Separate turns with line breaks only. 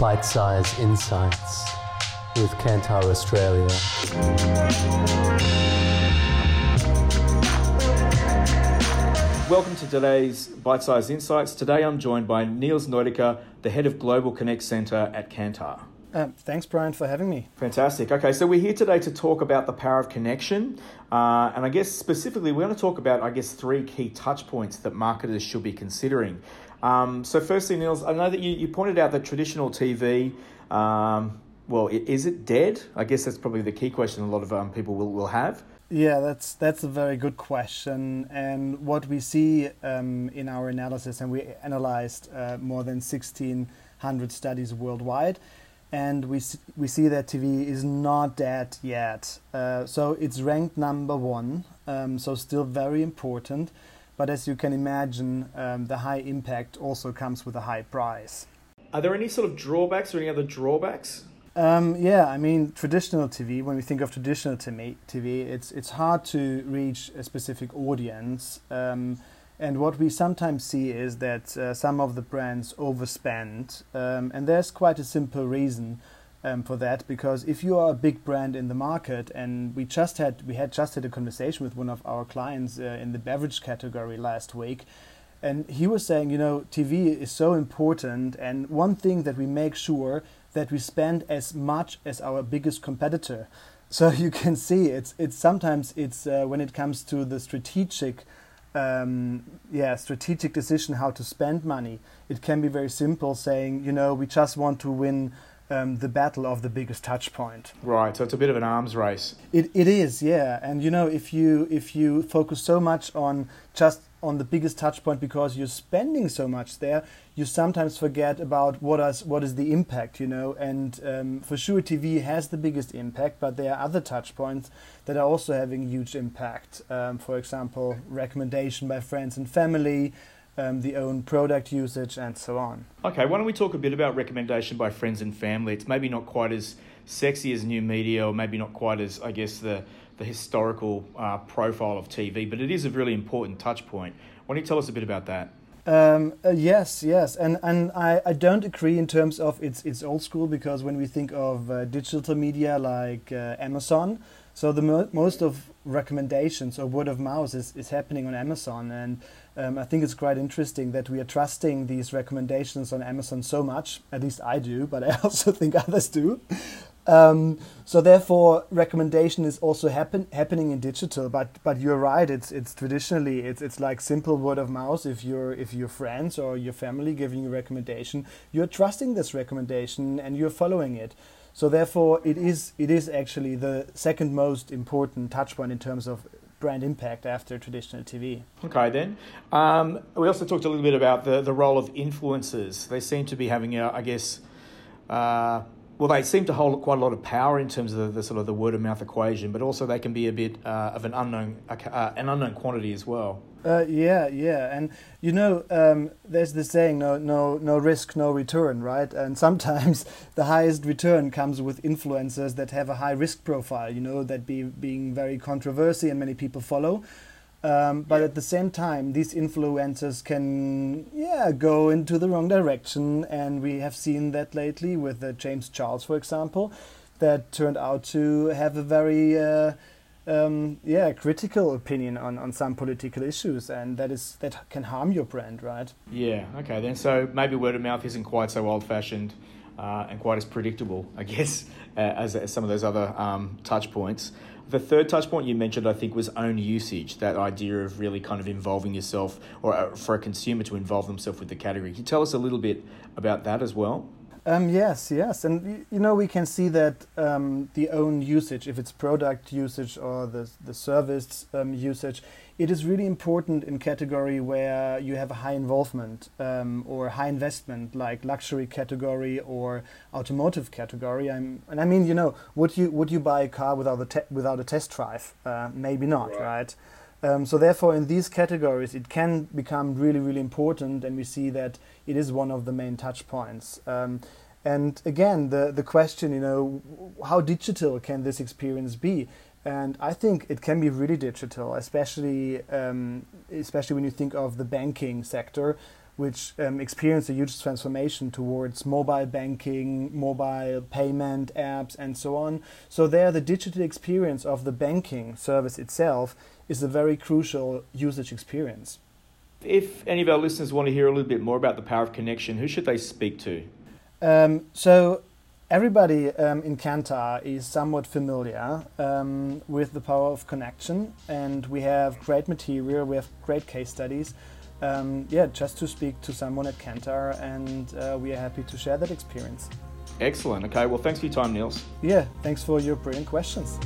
Bite Size Insights with Kantar Australia.
Welcome to today's Bite Size Insights. Today I'm joined by Niels Neudecker, the head of Global Connect Centre at Kantar.
Uh, thanks, Brian, for having me.
Fantastic. Okay, so we're here today to talk about the power of connection. Uh, and I guess specifically, we're going to talk about, I guess, three key touch points that marketers should be considering. Um, so, firstly, Niels, I know that you, you pointed out that traditional TV, um, well, is it dead? I guess that's probably the key question a lot of um, people will, will have.
Yeah, that's that's a very good question. And what we see um, in our analysis, and we analyzed uh, more than 1,600 studies worldwide, and we see, we see that TV is not dead yet. Uh, so it's ranked number one, um, so still very important. But as you can imagine, um, the high impact also comes with a high price.
Are there any sort of drawbacks or any other drawbacks?
Um, yeah, I mean, traditional TV, when we think of traditional TV, it's, it's hard to reach a specific audience. Um, and what we sometimes see is that uh, some of the brands overspend. Um, and there's quite a simple reason um, for that because if you are a big brand in the market, and we just had we had just had a conversation with one of our clients uh, in the beverage category last week, and he was saying, you know, TV is so important, and one thing that we make sure that we spend as much as our biggest competitor. So you can see it's it's sometimes it's uh, when it comes to the strategic. Um, yeah, strategic decision how to spend money. It can be very simple, saying, you know, we just want to win um, the battle of the biggest touch point.
Right, so it's a bit of an arms race.
It, it is, yeah. And you know, if you if you focus so much on just on the biggest touch point because you're spending so much there, you sometimes forget about what is what is the impact, you know. And um, for sure, TV has the biggest impact, but there are other touch points that are also having huge impact. Um, for example, recommendation by friends and family um, the own product usage, and so on.
Okay, why don't we talk a bit about recommendation by friends and family? It's maybe not quite as sexy as new media, or maybe not quite as, I guess, the, the historical uh, profile of TV, but it is a really important touch point. Why don't you tell us a bit about that?
Um, uh, yes, yes, and and I, I don't agree in terms of it's it's old school because when we think of uh, digital media like uh, Amazon, so the mo- most of recommendations or word of mouth is, is happening on Amazon, and um, I think it's quite interesting that we are trusting these recommendations on Amazon so much. At least I do, but I also think others do. Um, so therefore, recommendation is also happen, happening in digital. But but you're right. It's it's traditionally it's it's like simple word of mouth. If your if your friends or your family giving you a recommendation, you're trusting this recommendation and you're following it. So therefore, it is it is actually the second most important touchpoint in terms of brand impact after traditional TV.
Okay, then. Um, we also talked a little bit about the, the role of influencers. They seem to be having, a, I guess, uh, well, they seem to hold quite a lot of power in terms of the, the sort of the word of mouth equation, but also they can be a bit uh, of an unknown uh, an unknown quantity as well.
Uh, yeah, yeah, and you know, um, there's the saying, no, no, no risk, no return, right? And sometimes the highest return comes with influencers that have a high risk profile. You know, that be being very controversial and many people follow. Um, but at the same time, these influencers can, yeah, go into the wrong direction, and we have seen that lately with uh, James Charles, for example, that turned out to have a very, uh, um, yeah, critical opinion on, on some political issues, and that is that can harm your brand, right?
Yeah. Okay. Then, so maybe word of mouth isn't quite so old-fashioned. Uh, and quite as predictable, I guess, uh, as, as, some of those other um, touch points. The third touch point you mentioned, I think, was own usage. That idea of really kind of involving yourself, or uh, for a consumer to involve themselves with the category. Can you tell us a little bit about that as well?
Um, yes, yes, and you know we can see that um, the own usage, if it's product usage or the the service um, usage, it is really important in category where you have a high involvement um, or high investment, like luxury category or automotive category. I'm, and I mean, you know, would you would you buy a car without a without a test drive? Uh, maybe not, right? right? Um, so therefore, in these categories, it can become really, really important, and we see that it is one of the main touch points. Um, and again, the the question, you know, how digital can this experience be? And I think it can be really digital, especially um, especially when you think of the banking sector, which um, experienced a huge transformation towards mobile banking, mobile payment apps, and so on. So, there, the digital experience of the banking service itself is a very crucial usage experience.
If any of our listeners want to hear a little bit more about the power of connection, who should they speak to?
Um, so, everybody um, in Kantar is somewhat familiar um, with the power of connection, and we have great material, we have great case studies. Um, yeah, just to speak to someone at Kantar, and uh, we are happy to share that experience.
Excellent. Okay, well, thanks for your time, Niels.
Yeah, thanks for your brilliant questions.